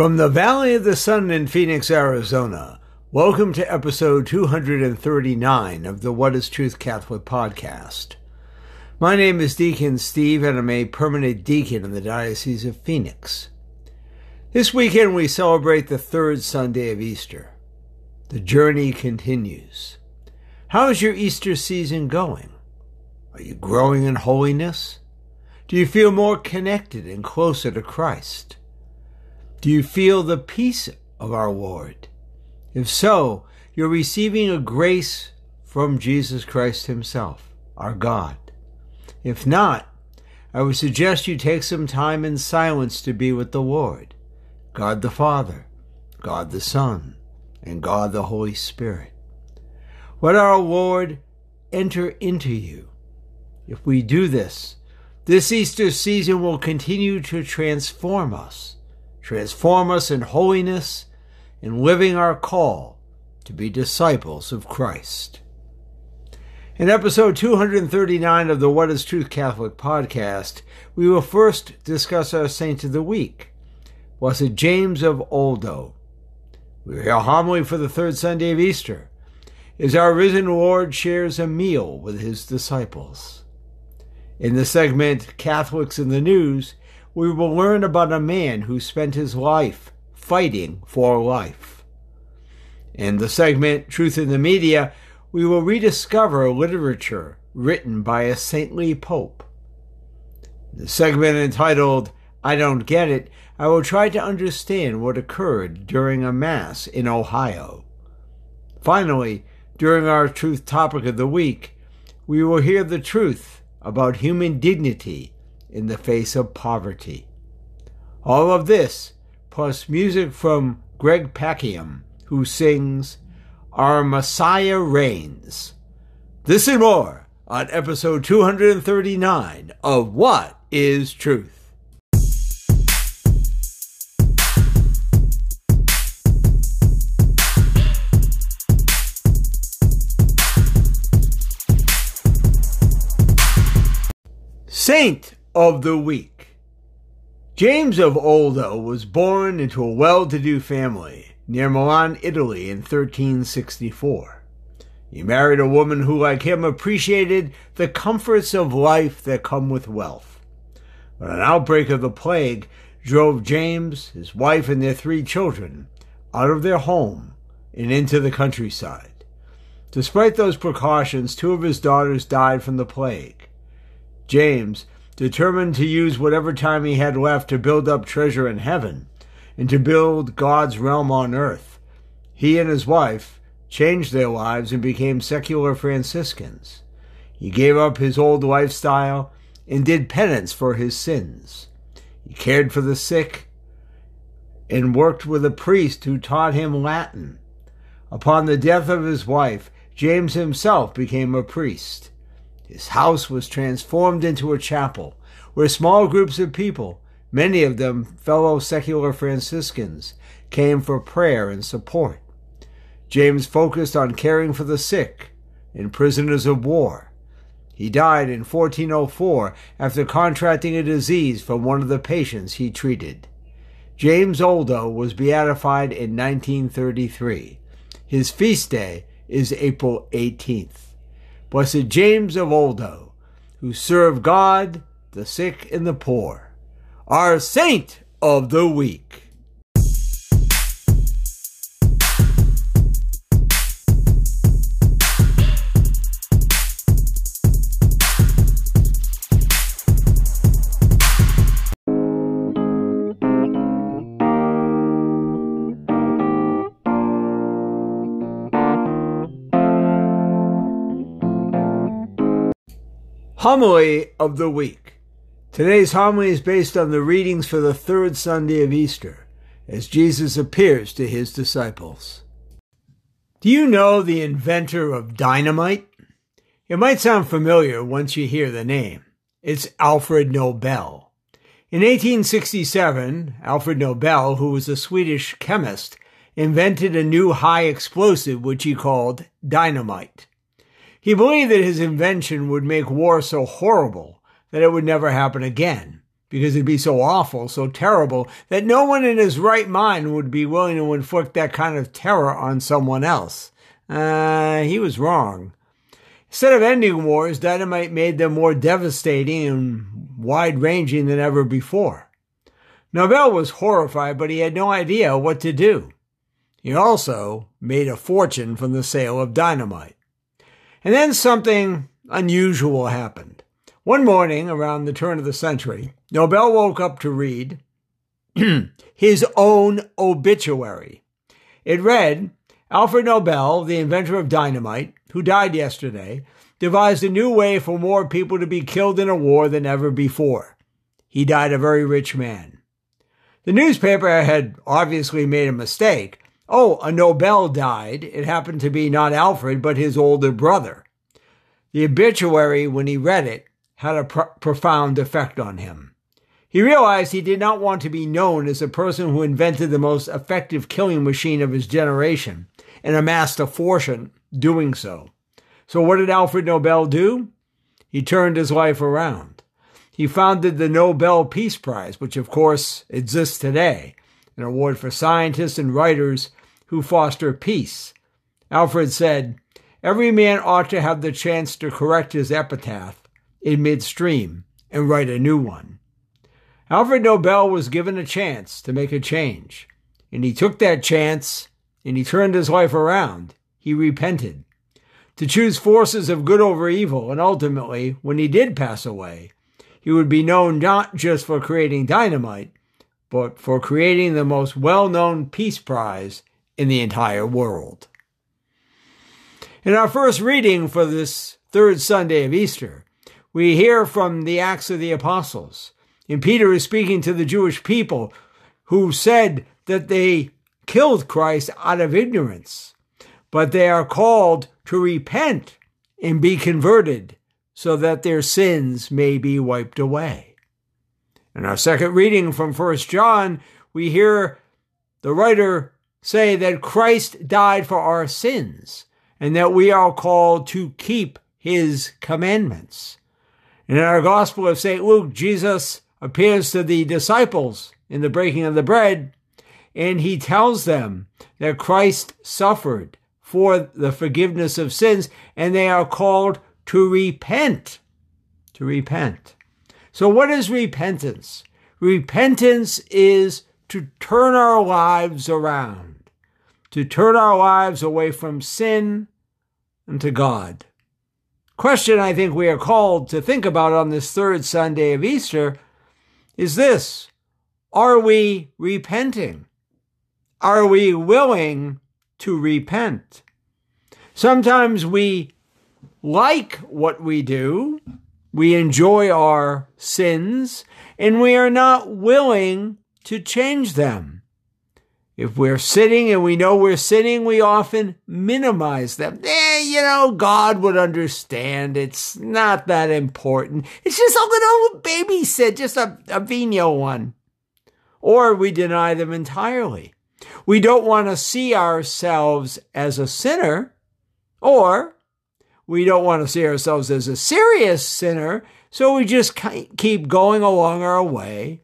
From the Valley of the Sun in Phoenix, Arizona, welcome to episode 239 of the What is Truth Catholic podcast. My name is Deacon Steve, and I'm a permanent deacon in the Diocese of Phoenix. This weekend we celebrate the third Sunday of Easter. The journey continues. How is your Easter season going? Are you growing in holiness? Do you feel more connected and closer to Christ? Do you feel the peace of our Lord? If so, you're receiving a grace from Jesus Christ Himself, our God. If not, I would suggest you take some time in silence to be with the Lord, God the Father, God the Son, and God the Holy Spirit. Let our Lord enter into you. If we do this, this Easter season will continue to transform us, transform us in holiness in living our call to be disciples of Christ. In episode 239 of the What is Truth Catholic podcast, we will first discuss our Saint of the Week, Blessed James of Oldo. We hear a homily for the third Sunday of Easter, as our risen Lord shares a meal with his disciples. In the segment Catholics in the News, we will learn about a man who spent his life fighting for life. In the segment Truth in the Media, we will rediscover literature written by a saintly pope. In the segment entitled I Don't Get It, I will try to understand what occurred during a Mass in Ohio. Finally, during our Truth topic of the week, we will hear the truth about human dignity in the face of poverty. All of this, plus music from Greg Packiam, who sings Our Messiah Reigns. This and more on episode 239 of What is Truth? Saint of the Week. James of Oldo was born into a well to do family near Milan, Italy in 1364. He married a woman who, like him, appreciated the comforts of life that come with wealth. But an outbreak of the plague drove James, his wife, and their three children out of their home and into the countryside. Despite those precautions, two of his daughters died from the plague. James, determined to use whatever time he had left to build up treasure in heaven and to build God's realm on earth, he and his wife changed their lives and became secular Franciscans. He gave up his old lifestyle and did penance for his sins. He cared for the sick and worked with a priest who taught him Latin. Upon the death of his wife, James himself became a priest. His house was transformed into a chapel where small groups of people, many of them fellow secular Franciscans, came for prayer and support. James focused on caring for the sick and prisoners of war. He died in 1404 after contracting a disease from one of the patients he treated. James Oldo was beatified in 1933. His feast day is April 18th. Blessed James of Oldo, who served God, the sick, and the poor, our saint of the week. Homily of the Week. Today's homily is based on the readings for the third Sunday of Easter, as Jesus appears to his disciples. Do you know the inventor of dynamite? It might sound familiar once you hear the name. It's Alfred Nobel. In 1867, Alfred Nobel, who was a Swedish chemist, invented a new high explosive which he called dynamite. He believed that his invention would make war so horrible that it would never happen again, because it'd be so awful, so terrible, that no one in his right mind would be willing to inflict that kind of terror on someone else. Uh, he was wrong. Instead of ending wars, dynamite made them more devastating and wide ranging than ever before. Nobel was horrified, but he had no idea what to do. He also made a fortune from the sale of dynamite. And then something unusual happened. One morning, around the turn of the century, Nobel woke up to read his own obituary. It read, Alfred Nobel, the inventor of dynamite, who died yesterday, devised a new way for more people to be killed in a war than ever before. He died a very rich man. The newspaper had obviously made a mistake. Oh, a Nobel died. It happened to be not Alfred, but his older brother. The obituary, when he read it, had a pro- profound effect on him. He realized he did not want to be known as a person who invented the most effective killing machine of his generation and amassed a fortune doing so. So, what did Alfred Nobel do? He turned his life around. He founded the Nobel Peace Prize, which of course exists today, an award for scientists and writers who foster peace. Alfred said, Every man ought to have the chance to correct his epitaph in midstream and write a new one. Alfred Nobel was given a chance to make a change, and he took that chance and he turned his life around. He repented. To choose forces of good over evil, and ultimately, when he did pass away, he would be known not just for creating dynamite, but for creating the most well known peace prize in the entire world. In our first reading for this third Sunday of Easter, we hear from the Acts of the Apostles. And Peter is speaking to the Jewish people who said that they killed Christ out of ignorance, but they are called to repent and be converted so that their sins may be wiped away. In our second reading from 1 John, we hear the writer say that Christ died for our sins and that we are called to keep his commandments. in our Gospel of St. Luke, Jesus appears to the disciples in the breaking of the bread and he tells them that Christ suffered for the forgiveness of sins, and they are called to repent. To repent. So, what is repentance? Repentance is to turn our lives around, to turn our lives away from sin and to God. Question I think we are called to think about on this third Sunday of Easter is this Are we repenting? Are we willing to repent? Sometimes we like what we do, we enjoy our sins, and we are not willing to change them. If we're sitting and we know we're sinning, we often minimize them. Eh, you know, God would understand. It's not that important. It's just a little baby sin, just a, a venial one. Or we deny them entirely. We don't want to see ourselves as a sinner, or we don't want to see ourselves as a serious sinner, so we just keep going along our way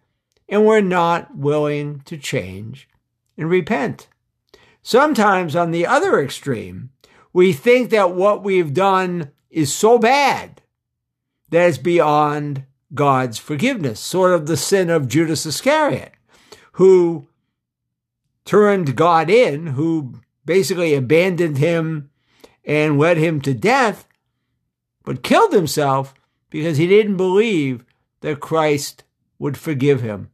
and we're not willing to change and repent. Sometimes, on the other extreme, we think that what we've done is so bad that it's beyond God's forgiveness, sort of the sin of Judas Iscariot, who turned God in, who basically abandoned him and led him to death, but killed himself because he didn't believe that Christ would forgive him.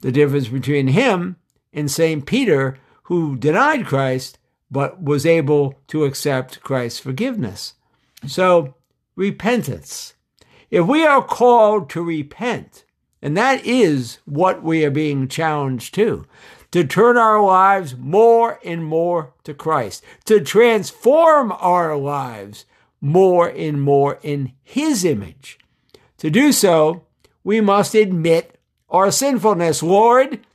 The difference between him and St. Peter, who denied Christ but was able to accept Christ's forgiveness. So, repentance. If we are called to repent, and that is what we are being challenged to, to turn our lives more and more to Christ, to transform our lives more and more in His image. To do so, we must admit our sinfulness. Lord,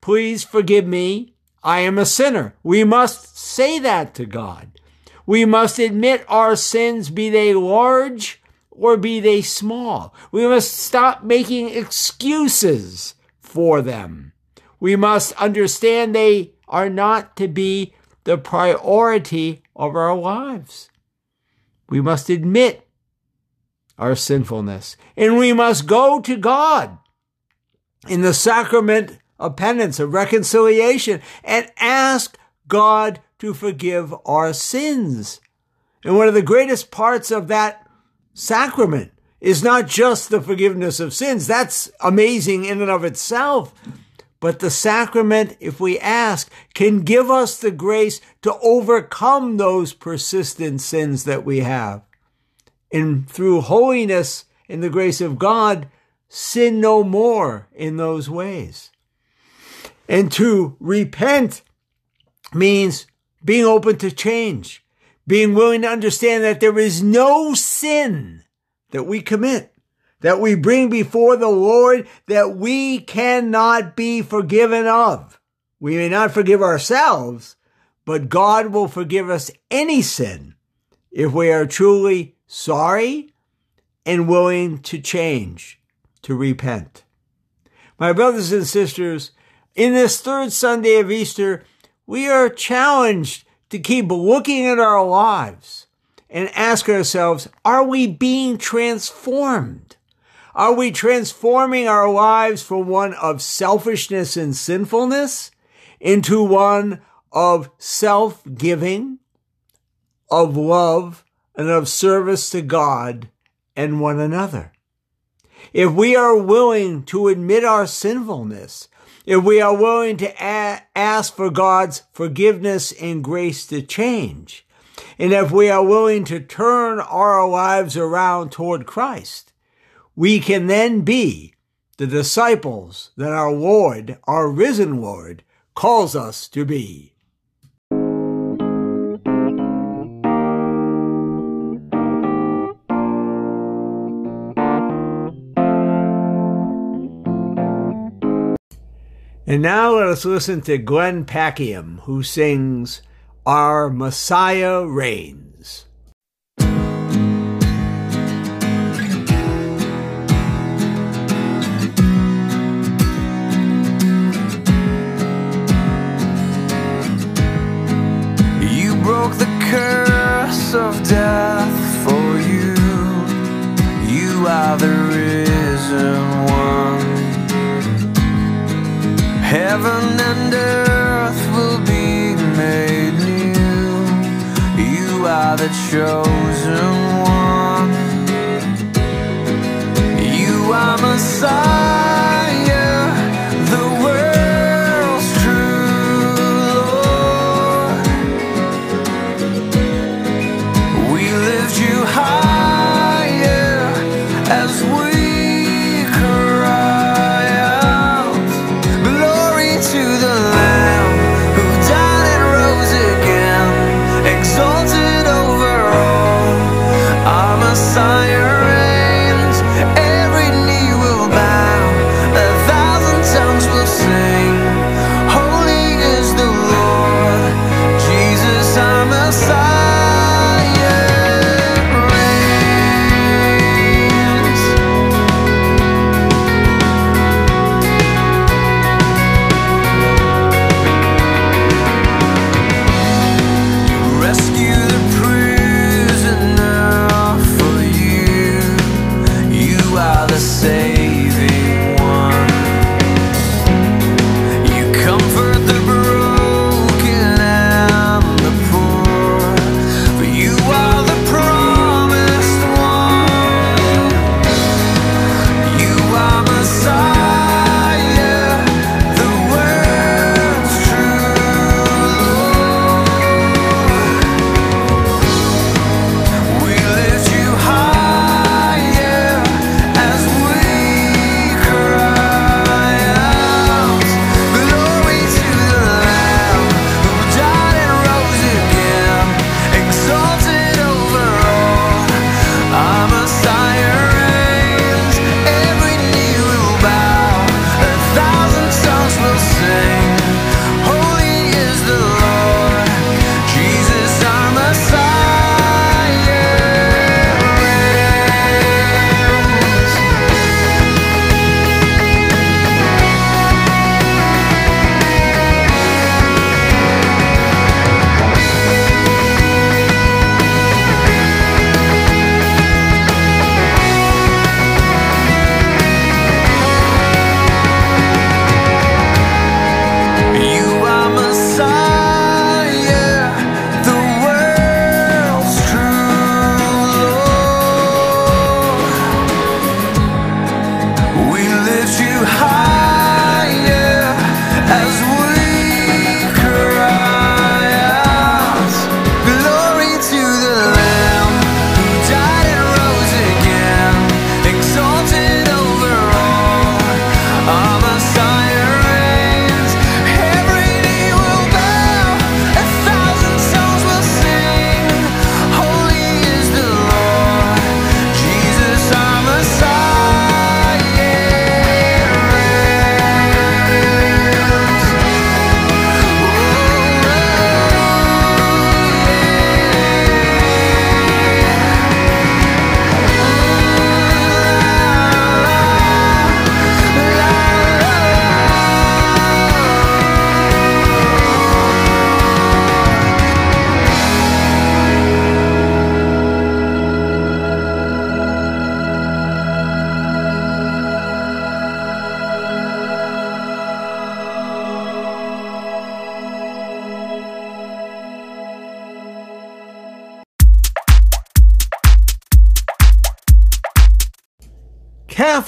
please forgive me. I am a sinner. We must say that to God. We must admit our sins, be they large or be they small. We must stop making excuses for them. We must understand they are not to be the priority of our lives. We must admit our sinfulness and we must go to God in the sacrament of penance, of reconciliation, and ask God to forgive our sins. And one of the greatest parts of that sacrament is not just the forgiveness of sins. That's amazing in and of itself. But the sacrament, if we ask, can give us the grace to overcome those persistent sins that we have. And through holiness and the grace of God, sin no more in those ways. And to repent means being open to change, being willing to understand that there is no sin that we commit that we bring before the Lord that we cannot be forgiven of. We may not forgive ourselves, but God will forgive us any sin if we are truly sorry and willing to change, to repent. My brothers and sisters, in this third Sunday of Easter, we are challenged to keep looking at our lives and ask ourselves, are we being transformed? Are we transforming our lives from one of selfishness and sinfulness into one of self-giving, of love, and of service to God and one another? If we are willing to admit our sinfulness, if we are willing to a- ask for God's forgiveness and grace to change, and if we are willing to turn our lives around toward Christ, we can then be the disciples that our Lord, our risen Lord, calls us to be. And now let us listen to Glenn Packiam, who sings Our Messiah Reigns. Heaven and earth will be made new. You are the chosen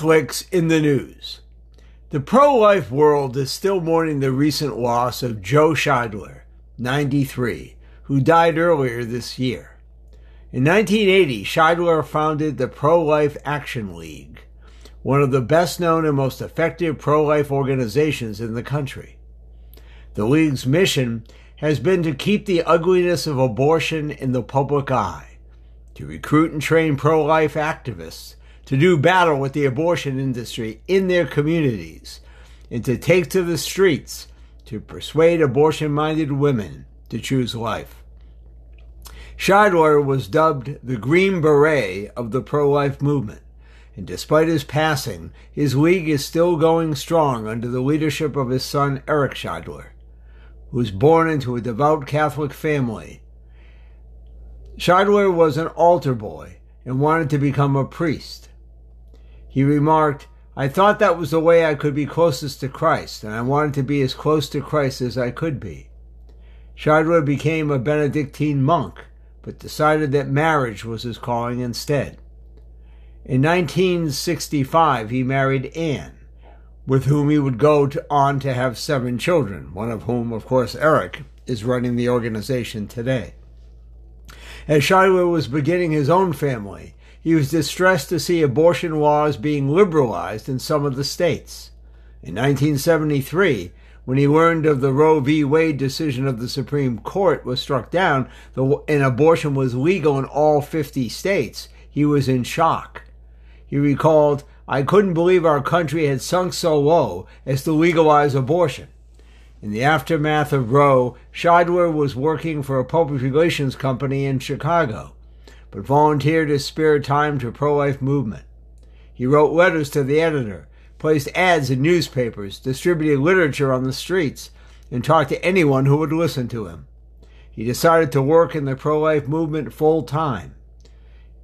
In the news. The pro life world is still mourning the recent loss of Joe Scheidler, 93, who died earlier this year. In 1980, Scheidler founded the Pro Life Action League, one of the best known and most effective pro life organizations in the country. The League's mission has been to keep the ugliness of abortion in the public eye, to recruit and train pro life activists to do battle with the abortion industry in their communities, and to take to the streets to persuade abortion minded women to choose life. Scheidler was dubbed the Green Beret of the pro life movement, and despite his passing, his league is still going strong under the leadership of his son Eric Scheidler, who was born into a devout Catholic family. Scheidler was an altar boy and wanted to become a priest. He remarked, I thought that was the way I could be closest to Christ, and I wanted to be as close to Christ as I could be. Scheidler became a Benedictine monk, but decided that marriage was his calling instead. In 1965, he married Anne, with whom he would go to, on to have seven children, one of whom, of course, Eric, is running the organization today. As Scheidler was beginning his own family, he was distressed to see abortion laws being liberalized in some of the states. In 1973, when he learned of the Roe v. Wade decision of the Supreme Court was struck down and abortion was legal in all 50 states, he was in shock. He recalled, I couldn't believe our country had sunk so low as to legalize abortion. In the aftermath of Roe, Scheidler was working for a public relations company in Chicago but volunteered his spare time to pro-life movement. He wrote letters to the editor, placed ads in newspapers, distributed literature on the streets, and talked to anyone who would listen to him. He decided to work in the pro-life movement full time.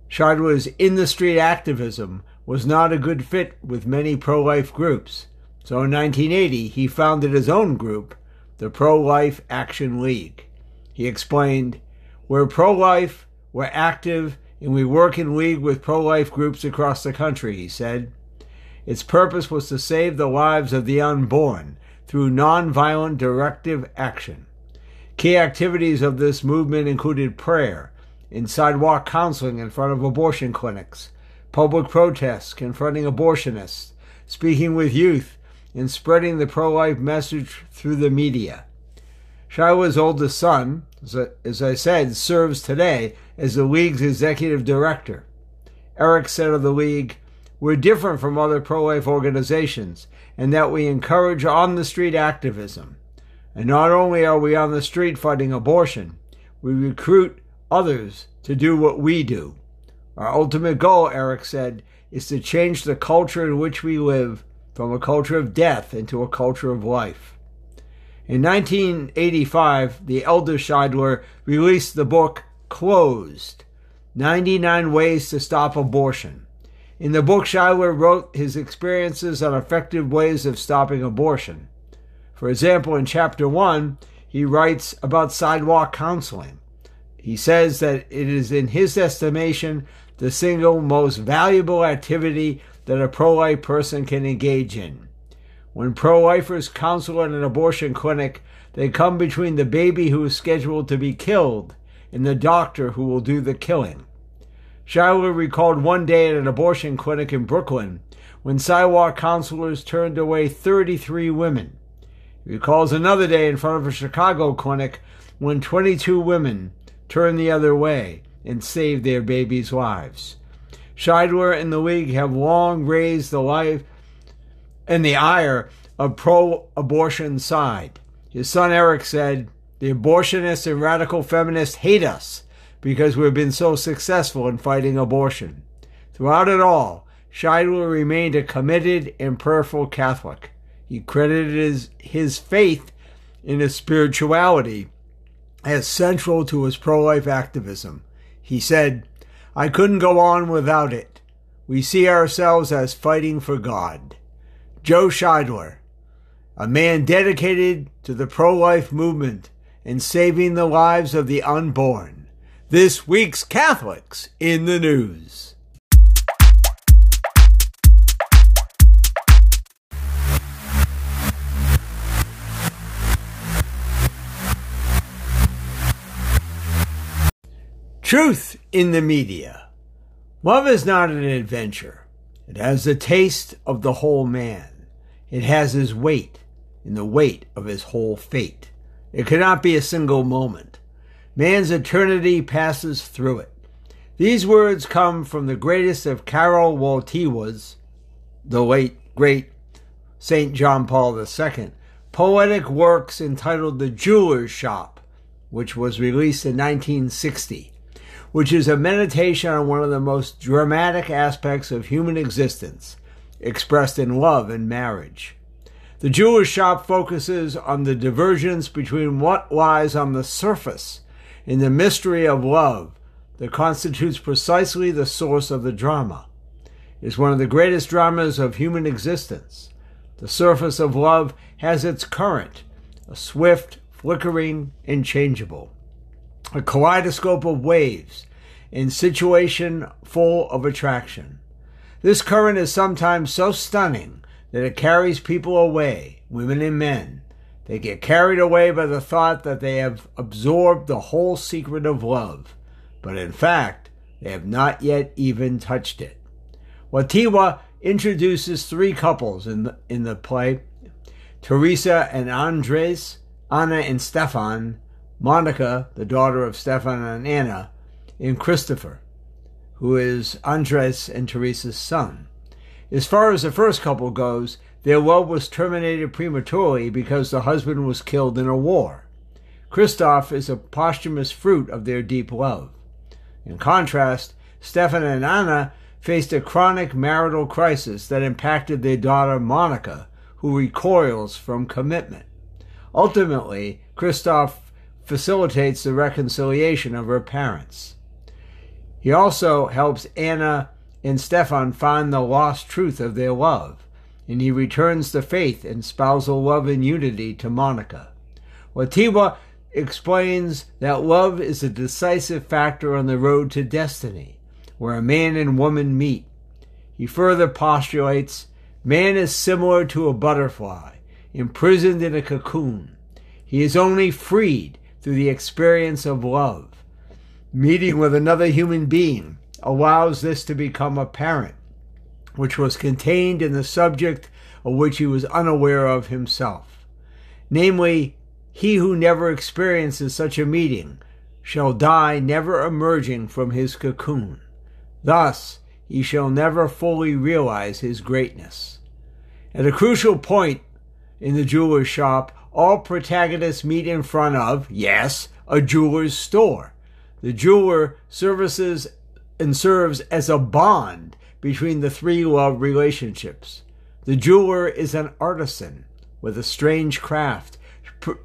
Scheidler's in-the-street activism was not a good fit with many pro-life groups, so in 1980 he founded his own group, the Pro-Life Action League. He explained, We're pro-life, we're active and we work in league with pro life groups across the country, he said. Its purpose was to save the lives of the unborn through nonviolent directive action. Key activities of this movement included prayer, in sidewalk counseling in front of abortion clinics, public protests confronting abortionists, speaking with youth, and spreading the pro life message through the media. Scheidler's oldest son, as I said, serves today as the league's executive director. Eric said of the league, We're different from other pro life organizations in that we encourage on the street activism. And not only are we on the street fighting abortion, we recruit others to do what we do. Our ultimate goal, Eric said, is to change the culture in which we live from a culture of death into a culture of life. In 1985, the elder Scheidler released the book Closed 99 Ways to Stop Abortion. In the book, Scheidler wrote his experiences on effective ways of stopping abortion. For example, in chapter 1, he writes about sidewalk counseling. He says that it is, in his estimation, the single most valuable activity that a pro life person can engage in. When pro lifers counsel at an abortion clinic, they come between the baby who is scheduled to be killed and the doctor who will do the killing. Scheidler recalled one day at an abortion clinic in Brooklyn when sidewalk counselors turned away 33 women. He recalls another day in front of a Chicago clinic when 22 women turned the other way and saved their babies' lives. Scheidler and the League have long raised the life and the ire of pro abortion side. His son Eric said, The abortionists and radical feminists hate us because we've been so successful in fighting abortion. Throughout it all, Scheidler remained a committed and prayerful Catholic. He credited his, his faith in his spirituality as central to his pro life activism. He said, I couldn't go on without it. We see ourselves as fighting for God. Joe Scheidler, a man dedicated to the pro life movement in saving the lives of the unborn. This week's Catholics in the News. Truth in the media. Love is not an adventure. It has the taste of the whole man. It has his weight in the weight of his whole fate. It cannot be a single moment. Man's eternity passes through it. These words come from the greatest of Karol Wojtyła's, the late, great St. John Paul II, poetic works entitled The Jeweler's Shop, which was released in 1960, which is a meditation on one of the most dramatic aspects of human existence, expressed in love and marriage. The Jeweler's Shop focuses on the divergence between what lies on the surface in the mystery of love that constitutes precisely the source of the drama. It is one of the greatest dramas of human existence. The surface of love has its current, a swift, flickering, and changeable, a kaleidoscope of waves, in situation full of attraction. This current is sometimes so stunning that it carries people away, women and men. They get carried away by the thought that they have absorbed the whole secret of love, but in fact, they have not yet even touched it. Wojtyła introduces three couples in the, in the play Teresa and Andres, Anna and Stefan, Monica, the daughter of Stefan and Anna, and Christopher, who is Andres and Teresa's son. As far as the first couple goes, their love was terminated prematurely because the husband was killed in a war. Christoph is a posthumous fruit of their deep love. In contrast, Stefan and Anna faced a chronic marital crisis that impacted their daughter Monica, who recoils from commitment. Ultimately, Christoph facilitates the reconciliation of her parents. He also helps Anna and Stefan find the lost truth of their love, and he returns the faith in spousal love and unity to Monica. Wojtyła explains that love is a decisive factor on the road to destiny, where a man and woman meet. He further postulates man is similar to a butterfly, imprisoned in a cocoon. He is only freed through the experience of love. Meeting with another human being allows this to become apparent, which was contained in the subject of which he was unaware of himself. Namely, he who never experiences such a meeting shall die never emerging from his cocoon. Thus, he shall never fully realize his greatness. At a crucial point in the jeweler's shop, all protagonists meet in front of, yes, a jeweler's store. The jeweler services and serves as a bond between the three love relationships. The jeweler is an artisan with a strange craft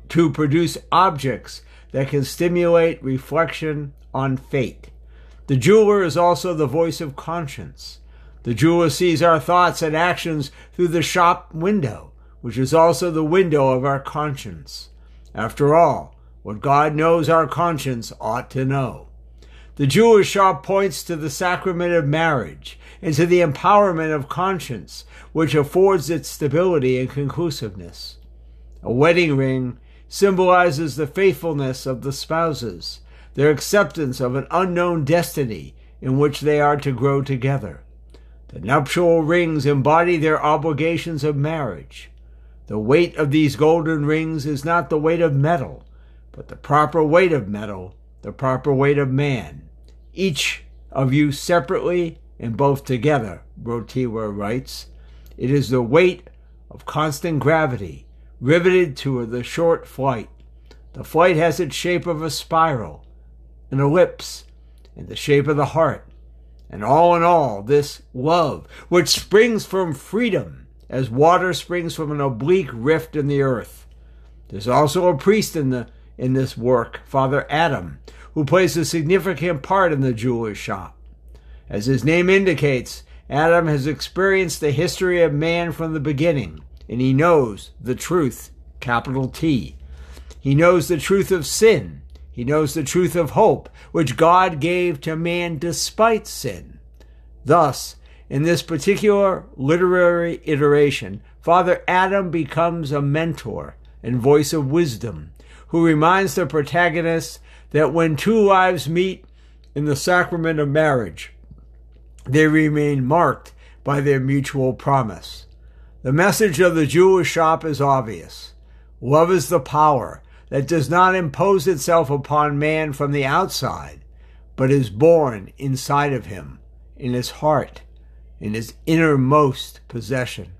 to produce objects that can stimulate reflection on fate. The jeweler is also the voice of conscience. The jeweler sees our thoughts and actions through the shop window, which is also the window of our conscience. After all, what God knows our conscience ought to know. The jeweler's shop points to the sacrament of marriage and to the empowerment of conscience, which affords its stability and conclusiveness. A wedding ring symbolizes the faithfulness of the spouses, their acceptance of an unknown destiny in which they are to grow together. The nuptial rings embody their obligations of marriage. The weight of these golden rings is not the weight of metal, but the proper weight of metal, the proper weight of man. Each of you separately and both together, Wojtyła writes. It is the weight of constant gravity riveted to the short flight. The flight has its shape of a spiral, an ellipse, and the shape of the heart. And all in all, this love, which springs from freedom, as water springs from an oblique rift in the earth. There's also a priest in the in this work, Father Adam, who plays a significant part in the jeweler's shop. As his name indicates, Adam has experienced the history of man from the beginning and he knows the truth, capital T. He knows the truth of sin. He knows the truth of hope, which God gave to man despite sin. Thus, in this particular literary iteration, Father Adam becomes a mentor and voice of wisdom who reminds the protagonist that when two lives meet, in the sacrament of marriage, they remain marked by their mutual promise. The message of the Jeweler's shop is obvious. Love is the power that does not impose itself upon man from the outside, but is born inside of him, in his heart, in his innermost possession.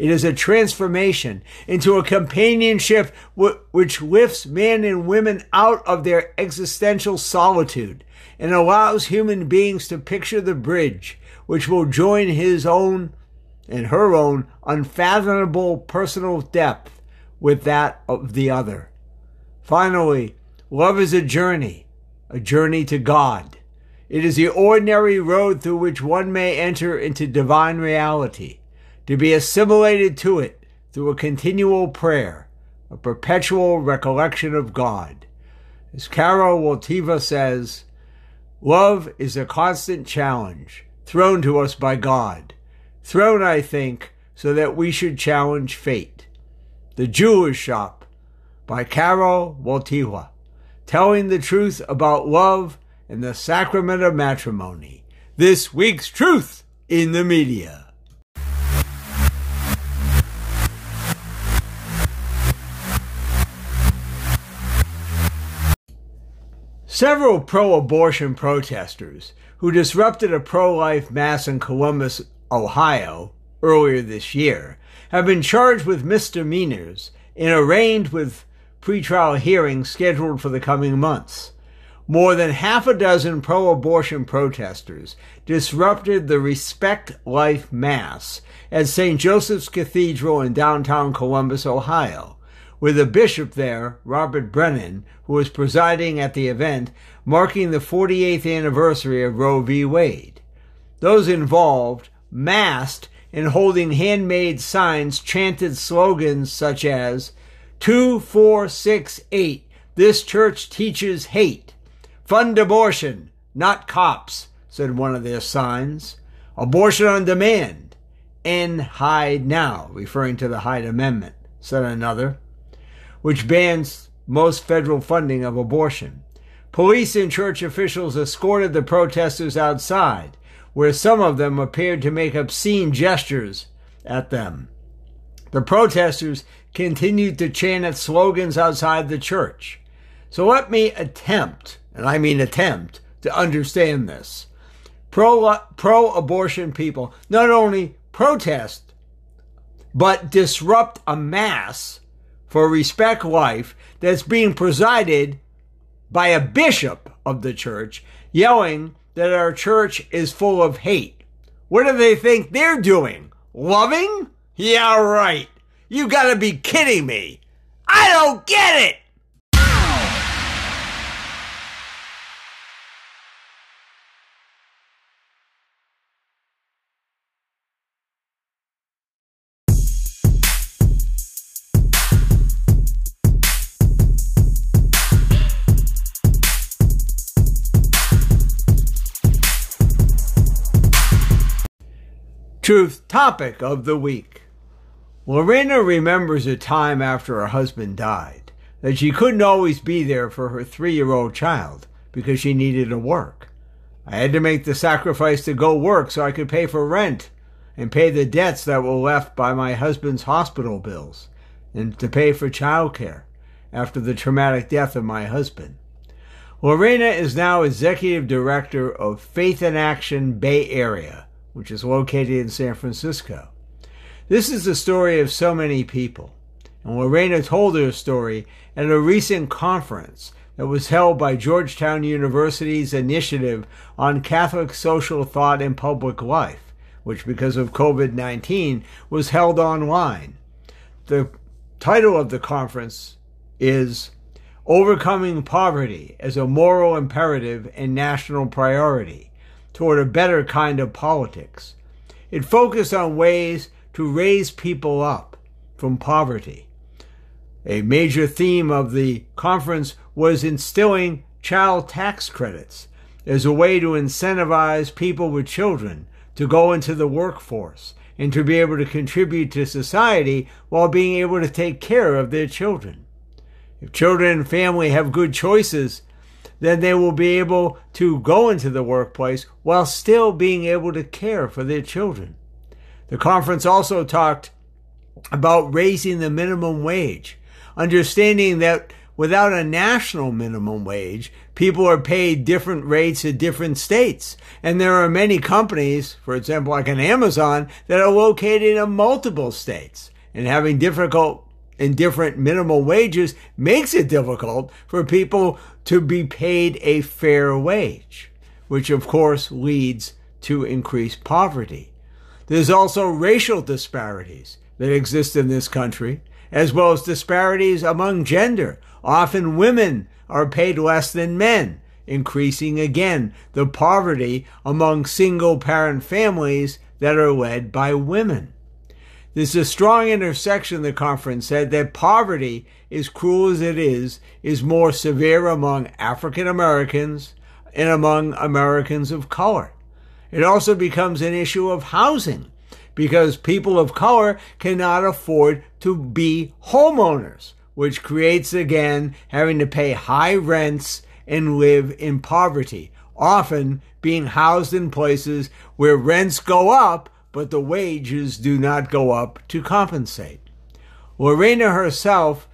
It is a transformation into a companionship which lifts men and women out of their existential solitude and allows human beings to picture the bridge which will join his own and her own unfathomable personal depth with that of the other. Finally, love is a journey, a journey to God. It is the ordinary road through which one may enter into divine reality, to be assimilated to it through a continual prayer, a perpetual recollection of God. As Karol Wojtyła says, love is a constant challenge thrown to us by God, thrown, I think, so that we should challenge fate. The Jeweler's shop by Karol Wojtyła, telling the truth about love and the sacrament of matrimony. This week's Truth in the Media. Several pro abortion protesters who disrupted a pro life mass in Columbus, Ohio, earlier this year have been charged with misdemeanors and arraigned with pretrial hearings scheduled for the coming months. More than half a dozen pro abortion protesters disrupted the Respect Life Mass at St. Joseph's Cathedral in downtown Columbus, Ohio, with the bishop there, Robert Brennan, who was presiding at the event marking the 48th anniversary of Roe v. Wade. Those involved, masked and holding handmade signs, chanted slogans such as, 2468. This church teaches hate. Fund abortion, not cops, said one of their signs. Abortion on demand. End Hyde now, referring to the Hyde Amendment, said another, which bans most federal funding of abortion. Police and church officials escorted the protesters outside, where some of them appeared to make obscene gestures at them. The protesters continued to chant its slogans outside the church. So let me attempt, and I mean attempt, to understand this. Pro, pro abortion people not only protest, but disrupt a mass for Respect Life that's being presided by a bishop of the church yelling that our church is full of hate. What do they think they're doing? Loving? Yeah, right. You gotta be kidding me. I don't get it! Truth topic of the week. Lorena remembers a time after her husband died that she couldn't always be there for her three year old child because she needed to work. I had to make the sacrifice to go work so I could pay for rent and pay the debts that were left by my husband's hospital bills and to pay for childcare after the traumatic death of my husband. Lorena is now executive director of Faith in Action Bay Area, which is located in San Francisco. This is the story of so many people. And Lorena told her story at a recent conference that was held by Georgetown University's initiative on Catholic social thought and public life, which, because of COVID 19, was held online. The title of the conference is Overcoming Poverty as a Moral Imperative and National Priority Toward a Better Kind of Politics. It focused on ways to raise people up from poverty. A major theme of the conference was instilling child tax credits as a way to incentivize people with children to go into the workforce and to be able to contribute to society while being able to take care of their children. If children and family have good choices, then they will be able to go into the workplace while still being able to care for their children. The conference also talked about raising the minimum wage, understanding that without a national minimum wage, people are paid different rates in different states. And there are many companies, for example, like an Amazon, that are located in multiple states. And having difficult and different minimal wages makes it difficult for people to be paid a fair wage, which of course leads to increased poverty. There's also racial disparities that exist in this country, as well as disparities among gender. Often women are paid less than men, increasing again the poverty among single parent families that are led by women. There's a strong intersection, the conference said, that poverty, as cruel as it is, is more severe among African Americans and among Americans of color. It also becomes an issue of housing because people of color cannot afford to be homeowners, which creates again having to pay high rents and live in poverty, often being housed in places where rents go up but the wages do not go up to compensate. Lorena herself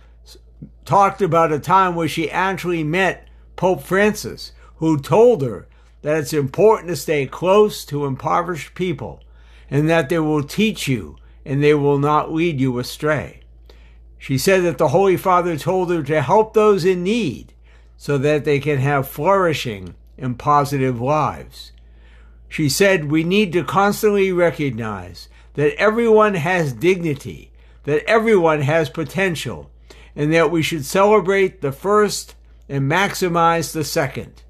talked about a time where she actually met Pope Francis, who told her that it's important to stay close to impoverished people and that they will teach you and they will not lead you astray. She said that the Holy Father told her to help those in need so that they can have flourishing and positive lives. She said we need to constantly recognize that everyone has dignity, that everyone has potential, and that we should celebrate the first and maximize the second.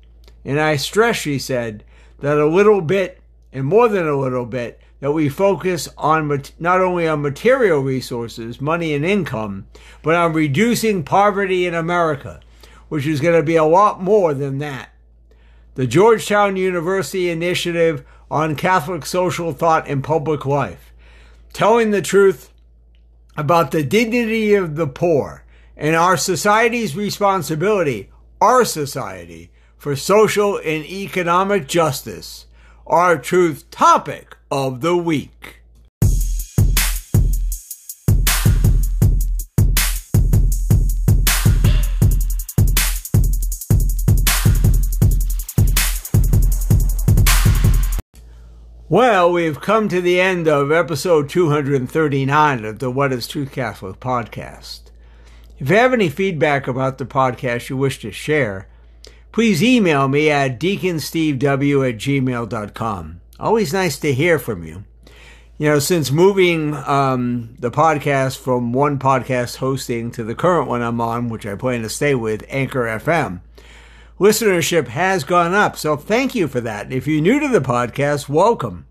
And I stress, she said, that a little bit, and more than a little bit, that we focus on not only on material resources, money and income, but on reducing poverty in America, which is going to be a lot more than that the Georgetown University Initiative on Catholic Social Thought and Public Life, telling the truth about the dignity of the poor and our society's responsibility, our society, for social and economic justice, our truth topic of the week. Well, we've come to the end of episode 239 of the What is Truth Catholic podcast. If you have any feedback about the podcast you wish to share, please email me at deaconstevew at gmail.com. Always nice to hear from you. You know, since moving um, the podcast from one podcast hosting to the current one I'm on, which I plan to stay with, Anchor FM, listenership has gone up. So thank you for that. If you're new to the podcast, welcome.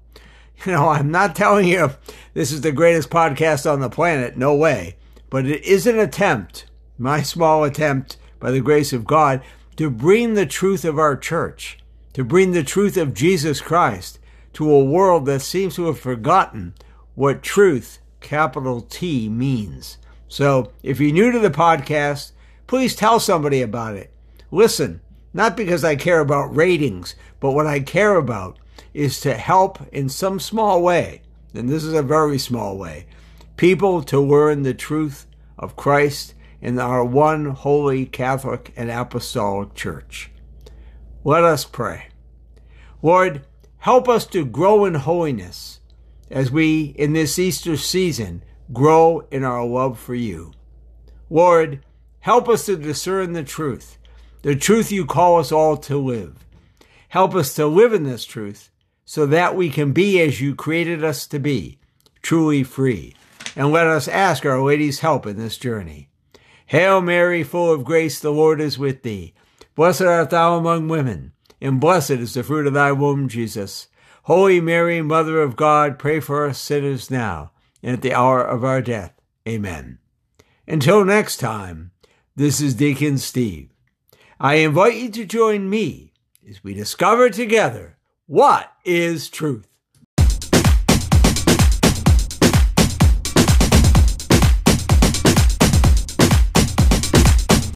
You know, I'm not telling you this is the greatest podcast on the planet. No way. But it is an attempt, my small attempt by the grace of God, to bring the truth of our church, to bring the truth of Jesus Christ to a world that seems to have forgotten what truth, capital T, means. So if you're new to the podcast, please tell somebody about it. Listen, not because I care about ratings, but what I care about is to help in some small way, and this is a very small way, people to learn the truth of Christ in our one holy Catholic and Apostolic Church. Let us pray. Lord, help us to grow in holiness as we, in this Easter season, grow in our love for you. Lord, help us to discern the truth the truth you call us all to live. Help us to live in this truth so that we can be as you created us to be, truly free. And let us ask Our Lady's help in this journey. Hail Mary, full of grace, the Lord is with thee. Blessed art thou among women, and blessed is the fruit of thy womb, Jesus. Holy Mary, Mother of God, pray for us sinners now and at the hour of our death. Amen. Until next time, this is Deacon Steve. I invite you to join me as we discover together what is truth.